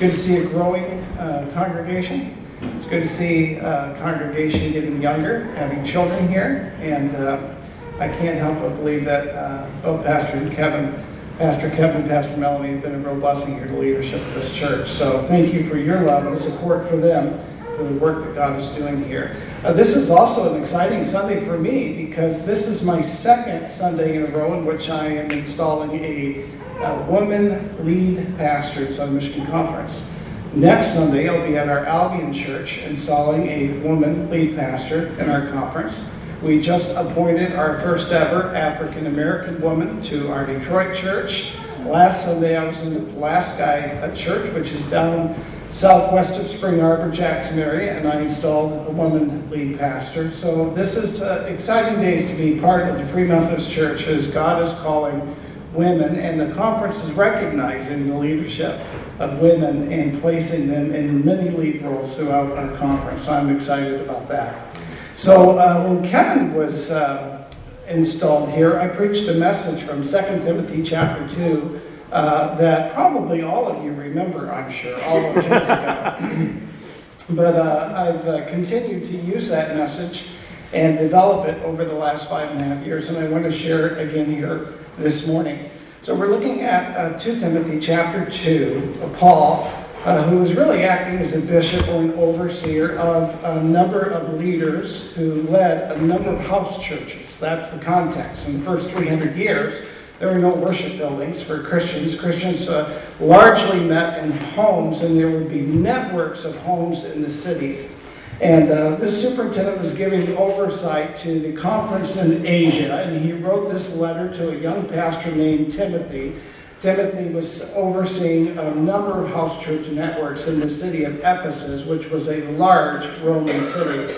good to see a growing uh, congregation. It's good to see a congregation getting younger, having children here, and uh, I can't help but believe that uh, both Pastor Kevin, Pastor Kevin, Pastor Melanie have been a real blessing here to leadership of this church. So thank you for your love and support for them for the work that God is doing here. Uh, this is also an exciting Sunday for me because this is my second Sunday in a row in which I am installing a, a woman lead pastor Southern Michigan Conference. Next Sunday, I'll be at our Albion Church installing a woman lead pastor in our conference. We just appointed our first ever African American woman to our Detroit church. Last Sunday, I was in the Pulaski Church, which is down southwest of Spring Arbor, Jackson area, and I installed a woman lead pastor. So this is uh, exciting days to be part of the Free Methodist Church as God is calling women, and the conference is recognizing the leadership of women and placing them in many lead roles throughout our conference. So I'm excited about that. So uh, when Kevin was uh, installed here, I preached a message from 2 Timothy chapter 2 uh, that probably all of you remember, I'm sure, all those years ago. but uh, I've uh, continued to use that message and develop it over the last five and a half years, and I want to share it again here this morning. So we're looking at uh, 2 Timothy chapter 2, of Paul, uh, who was really acting as a bishop or an overseer of a number of leaders who led a number of house churches. That's the context. In the first 300 years, there were no worship buildings for Christians. Christians uh, largely met in homes, and there would be networks of homes in the cities. And uh, this superintendent was giving oversight to the conference in Asia, and he wrote this letter to a young pastor named Timothy. Timothy was overseeing a number of house church networks in the city of Ephesus, which was a large Roman city.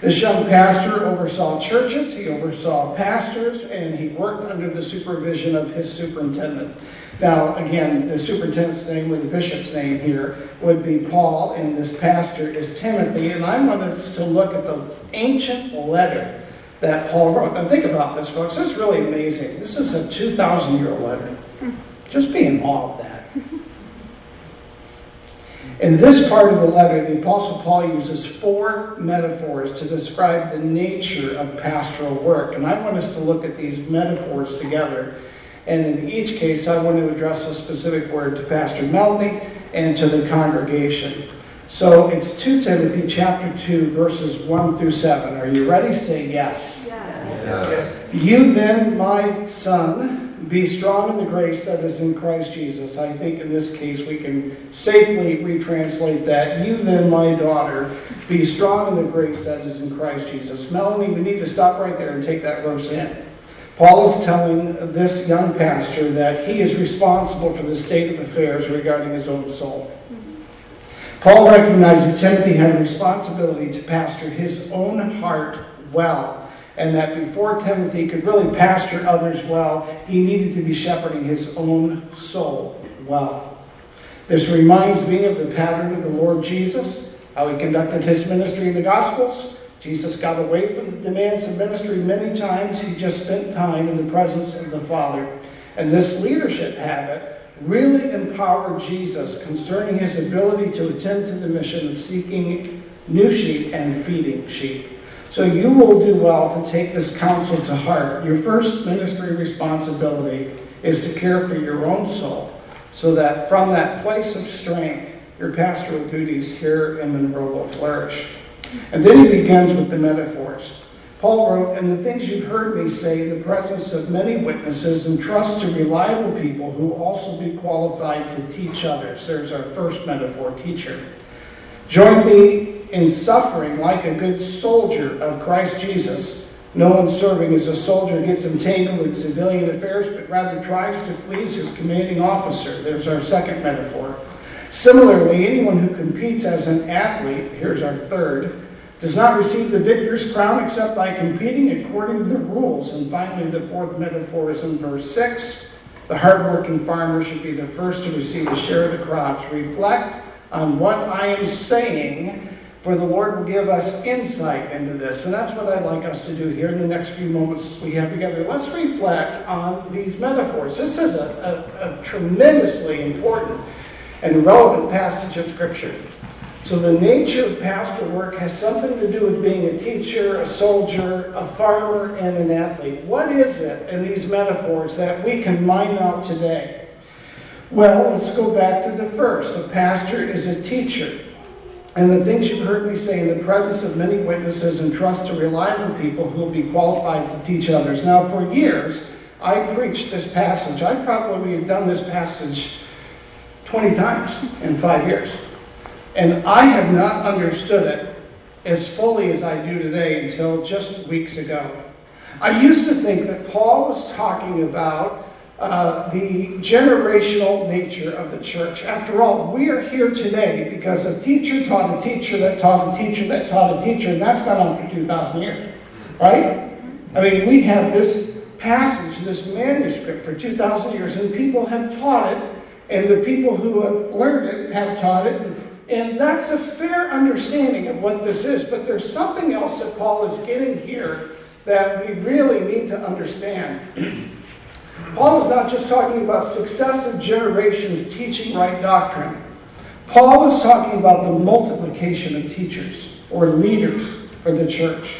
This young pastor oversaw churches, he oversaw pastors, and he worked under the supervision of his superintendent. Now, again, the superintendent's name or the bishop's name here would be Paul, and this pastor is Timothy. And I want us to look at the ancient letter that Paul wrote. Now, think about this, folks. This is really amazing. This is a 2,000 year letter. Just be in awe of that. In this part of the letter, the Apostle Paul uses four metaphors to describe the nature of pastoral work. And I want us to look at these metaphors together and in each case, I want to address a specific word to Pastor Melanie and to the congregation. So it's 2 Timothy chapter 2, verses 1 through 7. Are you ready? Say yes. Yes. yes. You then, my son, be strong in the grace that is in Christ Jesus. I think in this case we can safely retranslate that. You then, my daughter, be strong in the grace that is in Christ Jesus. Melanie, we need to stop right there and take that verse in. Paul is telling this young pastor that he is responsible for the state of affairs regarding his own soul. Paul recognized that Timothy had a responsibility to pastor his own heart well, and that before Timothy could really pastor others well, he needed to be shepherding his own soul well. This reminds me of the pattern of the Lord Jesus, how he conducted his ministry in the Gospels, Jesus got away from the demands of ministry many times. He just spent time in the presence of the Father. And this leadership habit really empowered Jesus concerning his ability to attend to the mission of seeking new sheep and feeding sheep. So you will do well to take this counsel to heart. Your first ministry responsibility is to care for your own soul, so that from that place of strength, your pastoral duties here in Monroe will flourish. And then he begins with the metaphors. Paul wrote, And the things you've heard me say in the presence of many witnesses, and trust to reliable people who also be qualified to teach others. There's our first metaphor, teacher. Join me in suffering like a good soldier of Christ Jesus. No one serving as a soldier gets entangled in civilian affairs, but rather tries to please his commanding officer. There's our second metaphor. Similarly, anyone who competes as an athlete, here's our third, does not receive the victor's crown except by competing according to the rules. And finally, the fourth metaphor is in verse 6. The hardworking farmer should be the first to receive a share of the crops. Reflect on what I am saying, for the Lord will give us insight into this. And that's what I'd like us to do here in the next few moments we have together. Let's reflect on these metaphors. This is a, a, a tremendously important and relevant passage of Scripture. So the nature of pastoral work has something to do with being a teacher, a soldier, a farmer, and an athlete. What is it in these metaphors that we can mine out today? Well, let's go back to the first. A pastor is a teacher. And the things you've heard me say in the presence of many witnesses and trust to reliable people who will be qualified to teach others. Now, for years, I preached this passage. I probably have done this passage 20 times in five years. And I have not understood it as fully as I do today until just weeks ago. I used to think that Paul was talking about uh, the generational nature of the church. After all, we are here today because a teacher taught a teacher that taught a teacher that taught a teacher, and that's gone on for 2,000 years, right? I mean, we have this passage, this manuscript for 2,000 years, and people have taught it, and the people who have learned it have taught it. And that's a fair understanding of what this is, but there's something else that Paul is getting here that we really need to understand. Paul is not just talking about successive generations teaching right doctrine. Paul is talking about the multiplication of teachers or leaders for the church.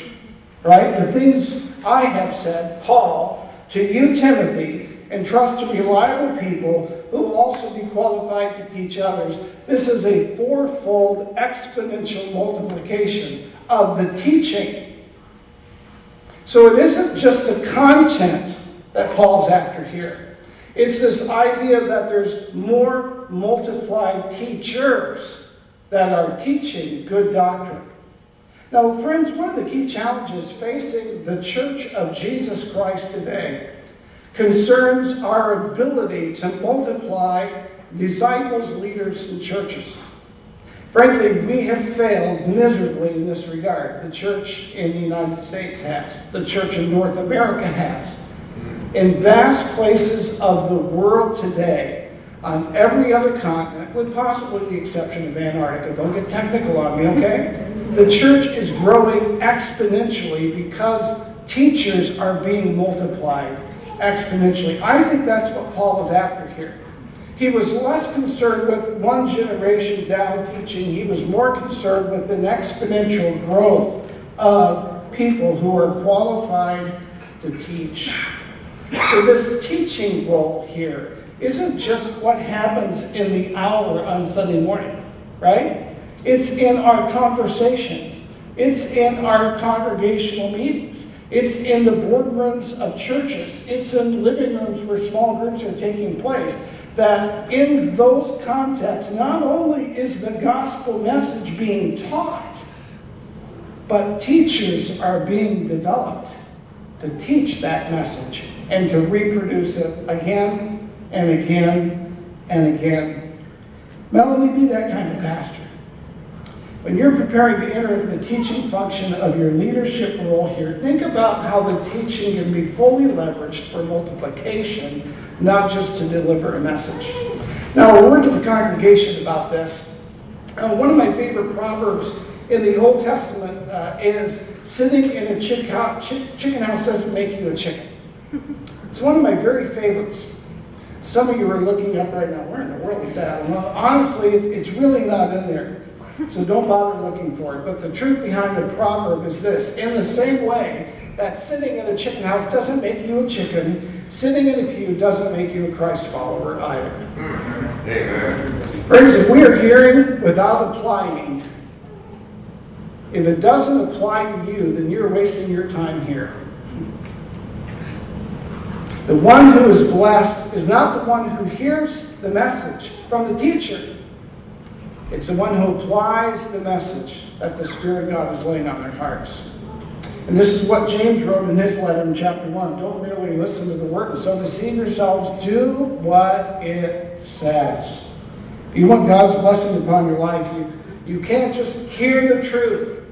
Right? The things I have said, Paul, to you, Timothy, and trust to reliable people who will also be qualified to teach others. This is a fourfold exponential multiplication of the teaching. So it isn't just the content that Paul's after here. It's this idea that there's more multiplied teachers that are teaching good doctrine. Now, friends, one of the key challenges facing the Church of Jesus Christ today concerns our ability to multiply disciples, leaders, and churches. Frankly, we have failed miserably in this regard. The church in the United States has, the church in North America has. In vast places of the world today, on every other continent, with possibly the exception of Antarctica, don't get technical on me, okay? The church is growing exponentially because teachers are being multiplied exponentially. I think that's what Paul was after here. He was less concerned with one generation down teaching, he was more concerned with an exponential growth of people who are qualified to teach. So, this teaching role here isn't just what happens in the hour on Sunday morning, right? It's in our conversations. It's in our congregational meetings. It's in the boardrooms of churches. It's in living rooms where small groups are taking place. That in those contexts, not only is the gospel message being taught, but teachers are being developed to teach that message and to reproduce it again and again and again. Melanie, be that kind of pastor. When you're preparing to enter into the teaching function of your leadership role here, think about how the teaching can be fully leveraged for multiplication, not just to deliver a message. Now, a word to the congregation about this. Uh, one of my favorite proverbs in the Old Testament uh, is sitting in a chick chicken house doesn't make you a chicken. It's one of my very favorites. Some of you are looking up right now, where in the world is that? Well, honestly, it's really not in there. So don't bother looking for it. But the truth behind the proverb is this in the same way that sitting in a chicken house doesn't make you a chicken, sitting in a pew doesn't make you a Christ follower either. Amen. Friends, if we are hearing without applying, if it doesn't apply to you, then you're wasting your time here. The one who is blessed is not the one who hears the message from the teacher it's the one who applies the message that the Spirit of God is laying on their hearts. And this is what James wrote in his letter in chapter 1. Don't merely listen to the word and so deceive yourselves. Do what it says. If you want God's blessing upon your life, you, you can't just hear the truth.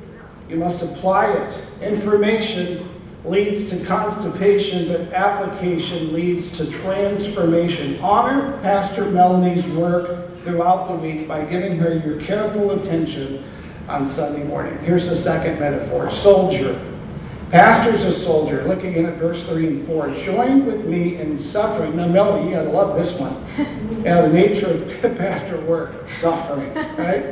You must apply it. Information leads to constipation, but application leads to transformation. Honor Pastor Melanie's work throughout the week by giving her your careful attention on Sunday morning. Here's the second metaphor soldier. Pastor's a soldier. Looking at verse 3 and 4. Join with me in suffering. Now, Melanie, you gotta love this one. Yeah, the nature of pastor work, suffering, right?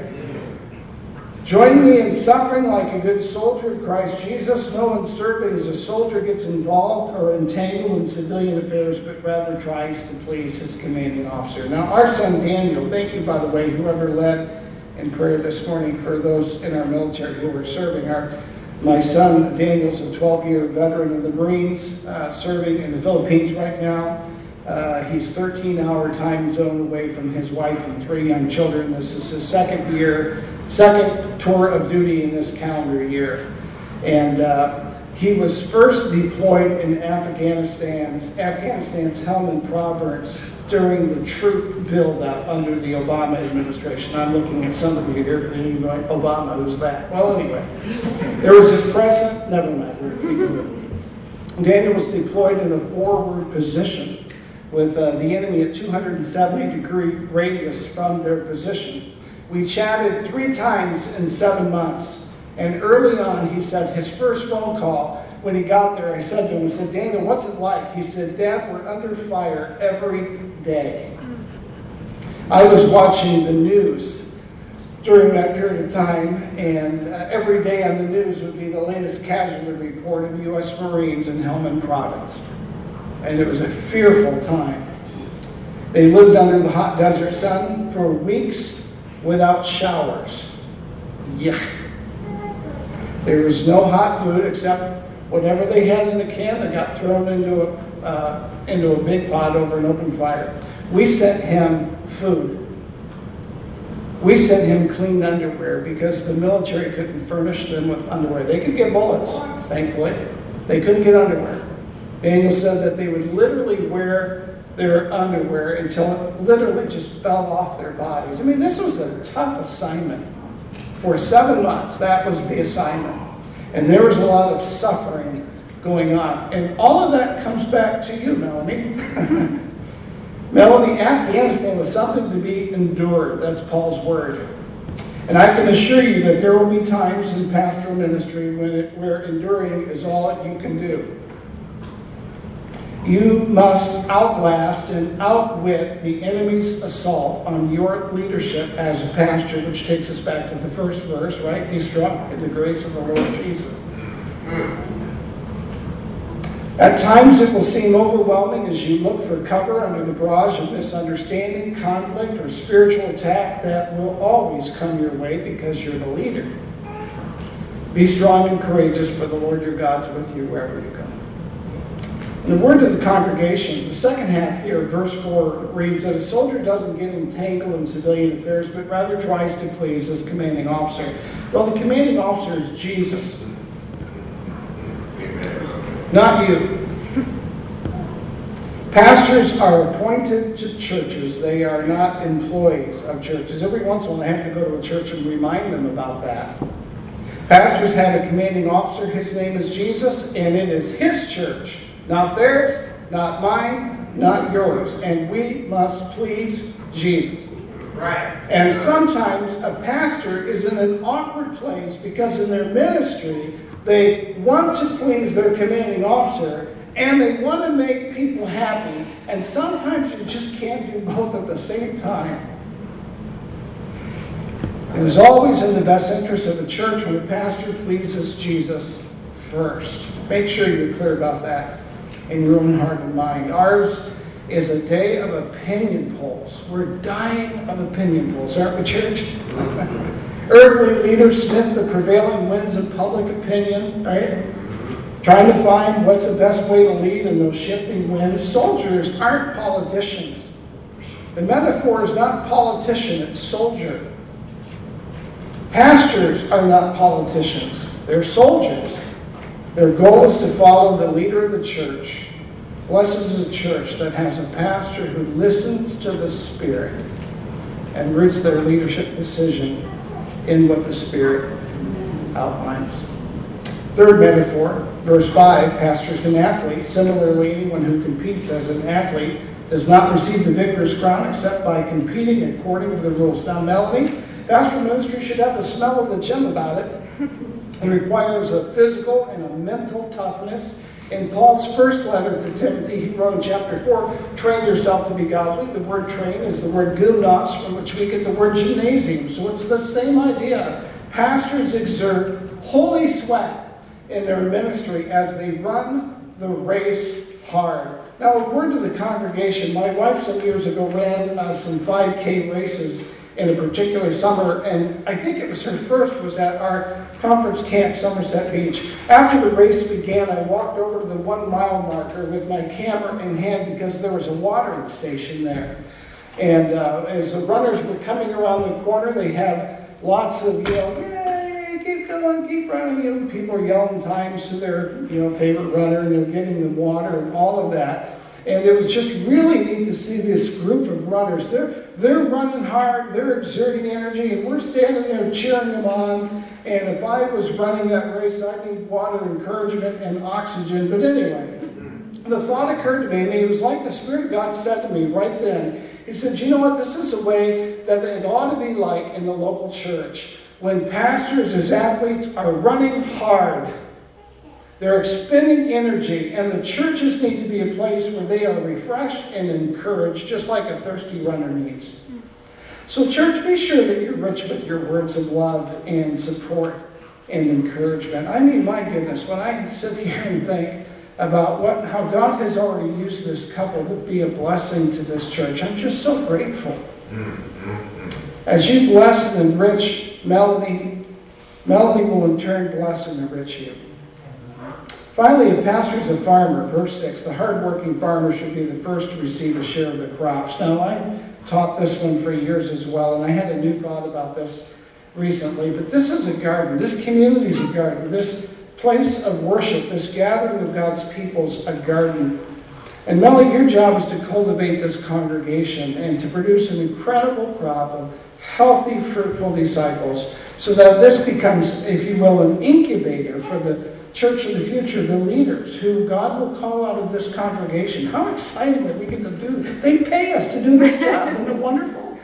Join me in suffering like a good soldier of Christ Jesus. No one serving as a soldier gets involved or entangled in civilian affairs, but rather tries to please his commanding officer. Now, our son Daniel, thank you, by the way, whoever led in prayer this morning for those in our military who were serving. Our, my son Daniel's a 12 year veteran of the Marines, uh, serving in the Philippines right now. Uh, he's 13 hour time zone away from his wife and three young children. This is his second year second tour of duty in this calendar year. And uh, he was first deployed in Afghanistan's, Afghanistan's Helmand province during the troop buildup under the Obama administration. I'm looking at some of you here and you're going, Obama, who's that? Well, anyway, there was this president, never mind. Daniel was deployed in a forward position with uh, the enemy at 270 degree radius from their position. We chatted three times in seven months. And early on, he said his first phone call, when he got there, I said to him, I said, Daniel, what's it like? He said, Dad, we're under fire every day. I was watching the news during that period of time, and uh, every day on the news would be the latest casualty report of U.S. Marines in Helmand Province. And it was a fearful time. They lived under the hot desert sun for weeks without showers. Yuck. There was no hot food except whatever they had in the can that got thrown into a, uh, into a big pot over an open fire. We sent him food. We sent him clean underwear because the military couldn't furnish them with underwear. They could get bullets, thankfully. They couldn't get underwear. Daniel said that they would literally wear their underwear until it literally just fell off their bodies. I mean, this was a tough assignment. For seven months, that was the assignment. And there was a lot of suffering going on. And all of that comes back to you, Melanie. Melanie, Afghanistan was something to be endured. That's Paul's word. And I can assure you that there will be times in pastoral ministry when it, where enduring is all that you can do. You must outlast and outwit the enemy's assault on your leadership as a pastor, which takes us back to the first verse, right? Be strong in the grace of the Lord Jesus. At times it will seem overwhelming as you look for cover under the barrage of misunderstanding, conflict, or spiritual attack that will always come your way because you're the leader. Be strong and courageous, for the Lord your God's with you wherever you go. The word to the congregation, the second half here, verse 4, reads that a soldier doesn't get entangled in civilian affairs, but rather tries to please his commanding officer. Well, the commanding officer is Jesus, not you. Pastors are appointed to churches. They are not employees of churches. Every once in a while, I have to go to a church and remind them about that. Pastors have a commanding officer. His name is Jesus, and it is his church not theirs, not mine, not yours. And we must please Jesus. Right. And sometimes a pastor is in an awkward place because in their ministry, they want to please their commanding officer and they want to make people happy. And sometimes you just can't do both at the same time. It is always in the best interest of the church when the pastor pleases Jesus first. Make sure you're clear about that in your own heart and mind. Ours is a day of opinion polls. We're dying of opinion polls, aren't we, church? Earthly leaders sniff the prevailing winds of public opinion, right? Trying to find what's the best way to lead in those shifting winds. Soldiers aren't politicians. The metaphor is not politician, it's soldier. Pastors are not politicians, they're soldiers. Their goal is to follow the leader of the church. Blessed is a church that has a pastor who listens to the Spirit and roots their leadership decision in what the Spirit outlines. Third metaphor, verse 5, pastors and athletes. Similarly, anyone who competes as an athlete does not receive the victor's crown except by competing according to the rules. Now, Melanie, pastoral ministry should have the smell of the gym about it. It requires a physical and a mental toughness. In Paul's first letter to Timothy, he wrote in chapter 4 train yourself to be godly. The word train is the word gymnos, from which we get the word gymnasium. So it's the same idea. Pastors exert holy sweat in their ministry as they run the race hard. Now, a word to the congregation. My wife some years ago ran uh, some 5K races in a particular summer, and I think it was her first was at our conference camp, Somerset Beach. After the race began, I walked over to the one mile marker with my camera in hand because there was a watering station there. And uh, as the runners were coming around the corner, they had lots of, you yay, keep going, keep running. You know, people are yelling times to their, you know, favorite runner, and they're giving them water and all of that. And it was just really neat to see this group of runners. They're, they're running hard, they're exerting energy, and we're standing there cheering them on. And if I was running that race, I'd need water, encouragement, and oxygen. But anyway, the thought occurred to me, and it was like the Spirit of God said to me right then. He said, You know what? This is a way that it ought to be like in the local church. When pastors as athletes are running hard, they're expending energy, and the churches need to be a place where they are refreshed and encouraged, just like a thirsty runner needs. So, church, be sure that you're rich with your words of love and support and encouragement. I mean, my goodness, when I sit here and think about what, how God has already used this couple to be a blessing to this church, I'm just so grateful. As you bless and enrich Melody, Melody will in turn bless and enrich you. Finally, a pastor is a farmer, verse 6. The hardworking farmer should be the first to receive a share of the crops. Now, I taught this one for years as well, and I had a new thought about this recently. But this is a garden. This community is a garden. This place of worship, this gathering of God's people is a garden. And Melly, your job is to cultivate this congregation and to produce an incredible crop of healthy, fruitful disciples so that this becomes, if you will, an incubator for the church of the future, the leaders who God will call out of this congregation. How exciting that we get to do this. They pay us to do this job. Isn't it wonderful?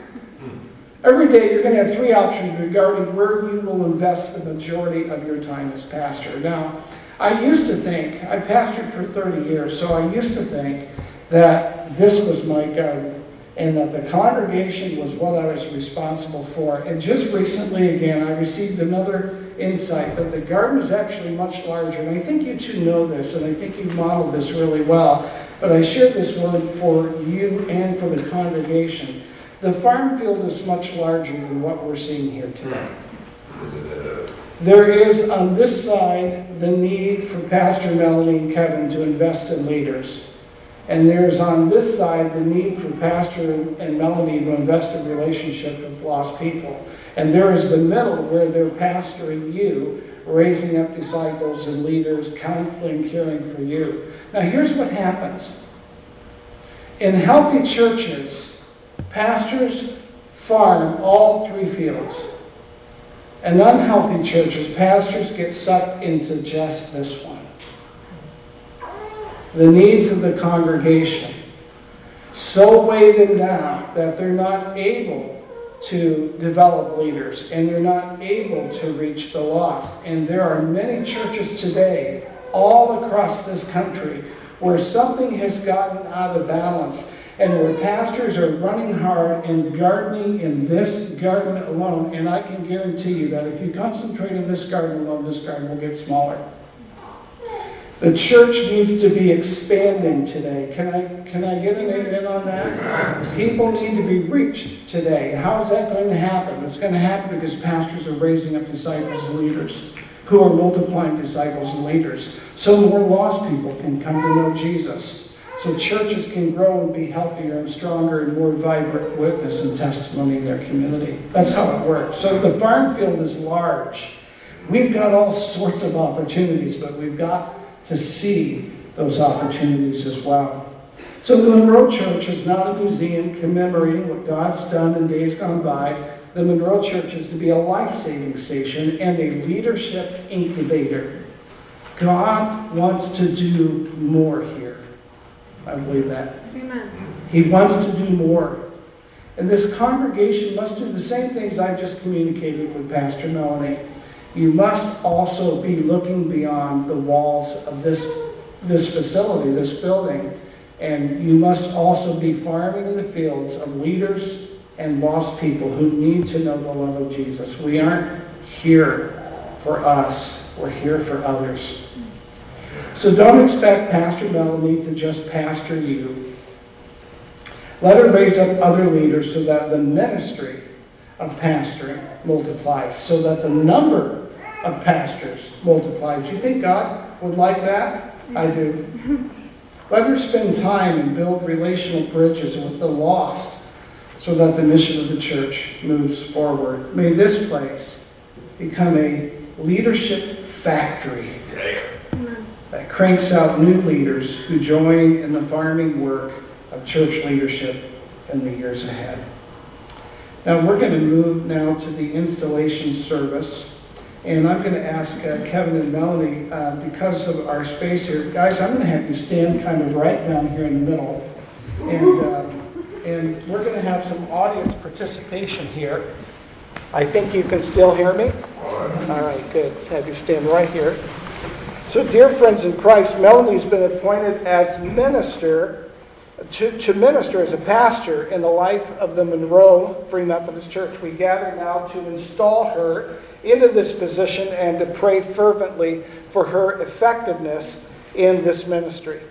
Every day you're going to have three options regarding where you will invest the majority of your time as pastor. Now, I used to think, I pastored for 30 years, so I used to think that this was my garden and that the congregation was what I was responsible for. And just recently, again, I received another insight that the garden is actually much larger. And I think you two know this, and I think you modeled this really well. But I share this word for you and for the congregation. The farm field is much larger than what we're seeing here today. There is on this side the need for Pastor Melanie and Kevin to invest in leaders. And there's on this side the need for Pastor and Melanie to invest in relationships with lost people. And there is the middle where they're pastoring you, raising up disciples and leaders, counseling, caring for you. Now, here's what happens in healthy churches, pastors farm all three fields. In unhealthy churches, pastors get sucked into just this one the needs of the congregation so weigh them down that they're not able to develop leaders and they're not able to reach the lost. And there are many churches today, all across this country, where something has gotten out of balance and where pastors are running hard and gardening in this garden alone. And I can guarantee you that if you concentrate in this garden alone, this garden will get smaller. The church needs to be expanding today. Can I, can I get an amen on that? People need to be reached today. How is that going to happen? It's going to happen because pastors are raising up disciples and leaders who are multiplying disciples and leaders. So more lost people can come to know Jesus. So churches can grow and be healthier and stronger and more vibrant witness and testimony in their community. That's how it works. So the farm field is large. We've got all sorts of opportunities, but we've got to see those opportunities as well. So the Monroe Church is not a museum commemorating what God's done in days gone by. The Monroe Church is to be a life-saving station and a leadership incubator. God wants to do more here. I believe that. Amen. He wants to do more. And this congregation must do the same things I've just communicated with Pastor Melanie. You must also be looking beyond the walls of this, this facility, this building, and you must also be farming in the fields of leaders and lost people who need to know the love of Jesus. We aren't here for us, we're here for others. So don't expect Pastor Melanie to just pastor you. Let her raise up other leaders so that the ministry of pastoring multiplies, so that the number of pastors multiplies. Do you think God would like that? I do. Let her spend time and build relational bridges with the lost so that the mission of the church moves forward. May this place become a leadership factory that cranks out new leaders who join in the farming work of church leadership in the years ahead. Now we're going to move now to the installation service. And I'm going to ask uh, Kevin and Melanie, uh, because of our space here, guys, I'm going to have you stand kind of right down here in the middle. And, um, and we're going to have some audience participation here. I think you can still hear me? All right, good. Let's have you stand right here. So, dear friends in Christ, Melanie's been appointed as minister to, to minister as a pastor in the life of the Monroe Free Methodist Church. We gather now to install her into this position and to pray fervently for her effectiveness in this ministry.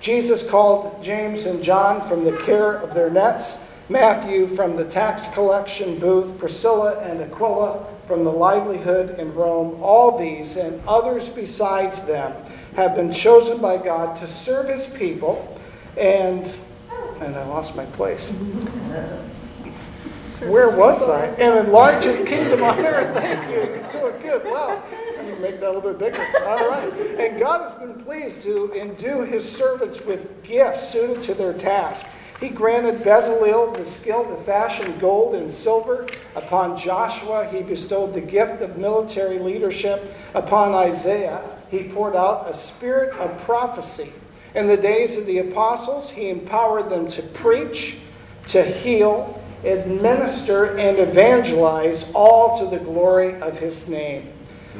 Jesus called James and John from the care of their nets, Matthew from the tax collection booth, Priscilla and Aquila from the livelihood in Rome. All these and others besides them have been chosen by God to serve his people and and I lost my place. Where was I? And enlarge his kingdom on earth. Thank you. You're good. Wow. Make that a little bit bigger. All right. And God has been pleased to endue his servants with gifts suited to their task. He granted Bezalel the skill to fashion gold and silver. Upon Joshua, he bestowed the gift of military leadership. Upon Isaiah, he poured out a spirit of prophecy. In the days of the apostles, he empowered them to preach, to heal, administer, and evangelize, all to the glory of his name.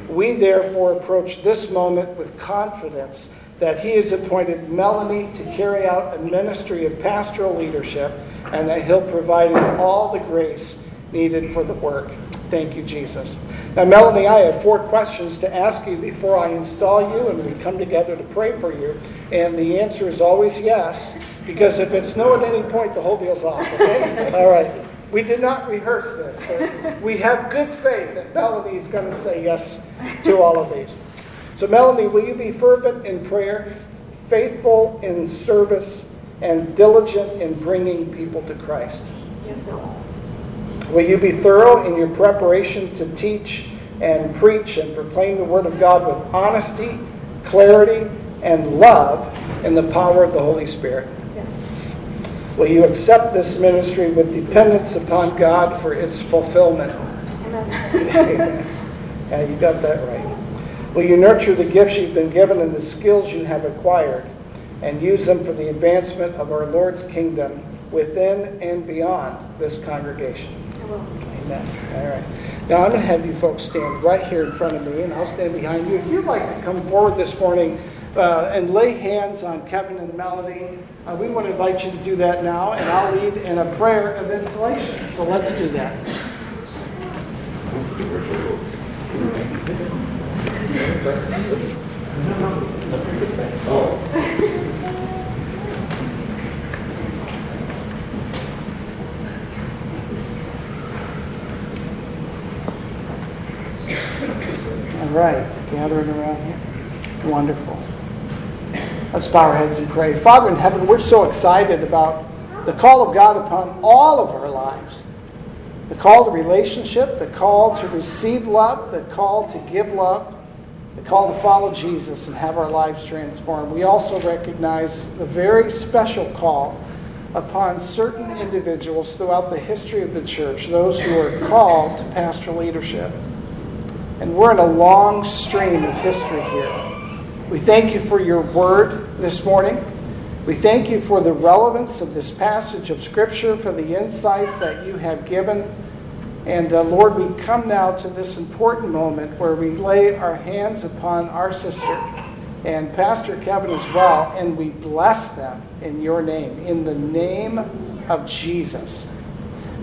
We therefore approach this moment with confidence that he has appointed Melanie to carry out a ministry of pastoral leadership and that he'll provide all the grace needed for the work. Thank you, Jesus. Now, Melanie, I have four questions to ask you before I install you and we come together to pray for you. And the answer is always yes. Because if it's no at any point, the whole deal's off. Okay? All right. We did not rehearse this, but we have good faith that Melanie is going to say yes to all of these. So, Melanie, will you be fervent in prayer, faithful in service, and diligent in bringing people to Christ? Yes, sir. Will you be thorough in your preparation to teach and preach and proclaim the Word of God with honesty, clarity, and love in the power of the Holy Spirit? Yes. Will you accept this ministry with dependence upon God for its fulfillment? Amen. yeah, you got that right. Will you nurture the gifts you've been given and the skills you have acquired and use them for the advancement of our Lord's kingdom within and beyond this congregation? Amen. All right. Now I'm going to have you folks stand right here in front of me, and I'll stand behind you. If you'd like to come forward this morning uh, and lay hands on Kevin and Melody. uh, we want to invite you to do that now, and I'll lead in a prayer of installation. So let's do that. All right, gathering around here. Wonderful. Let's bow our heads and pray. Father in heaven, we're so excited about the call of God upon all of our lives the call to relationship, the call to receive love, the call to give love, the call to follow Jesus and have our lives transformed. We also recognize the very special call upon certain individuals throughout the history of the church, those who are called to pastoral leadership. And we're in a long stream of history here. We thank you for your word this morning. We thank you for the relevance of this passage of Scripture, for the insights that you have given And uh, Lord, we come now to this important moment where we lay our hands upon our sister and Pastor Kevin as well, and we bless them in your name, in the name of Jesus.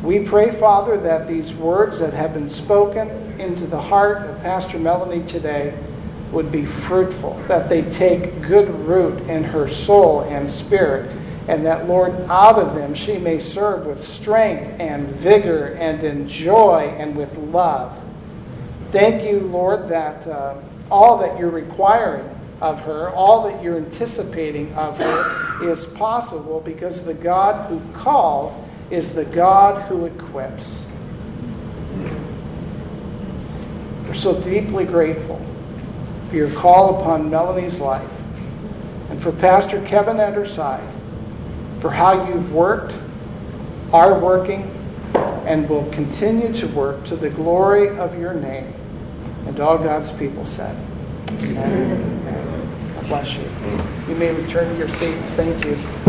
We pray, Father, that these words that have been spoken into the heart of Pastor Melanie today would be fruitful, that they take good root in her soul and spirit, and that, Lord, out of them she may serve with strength and vigor and in joy and with love. Thank you, Lord, that uh, all that you're requiring of her, all that you're anticipating of her, is possible because the God who called is the God who equips. We're so deeply grateful for your call upon Melanie's life and for Pastor Kevin at her side, for how you've worked, are working, and will continue to work to the glory of your name. And all God's people said, Amen. Amen. God bless you. You may return to your seats. Thank you.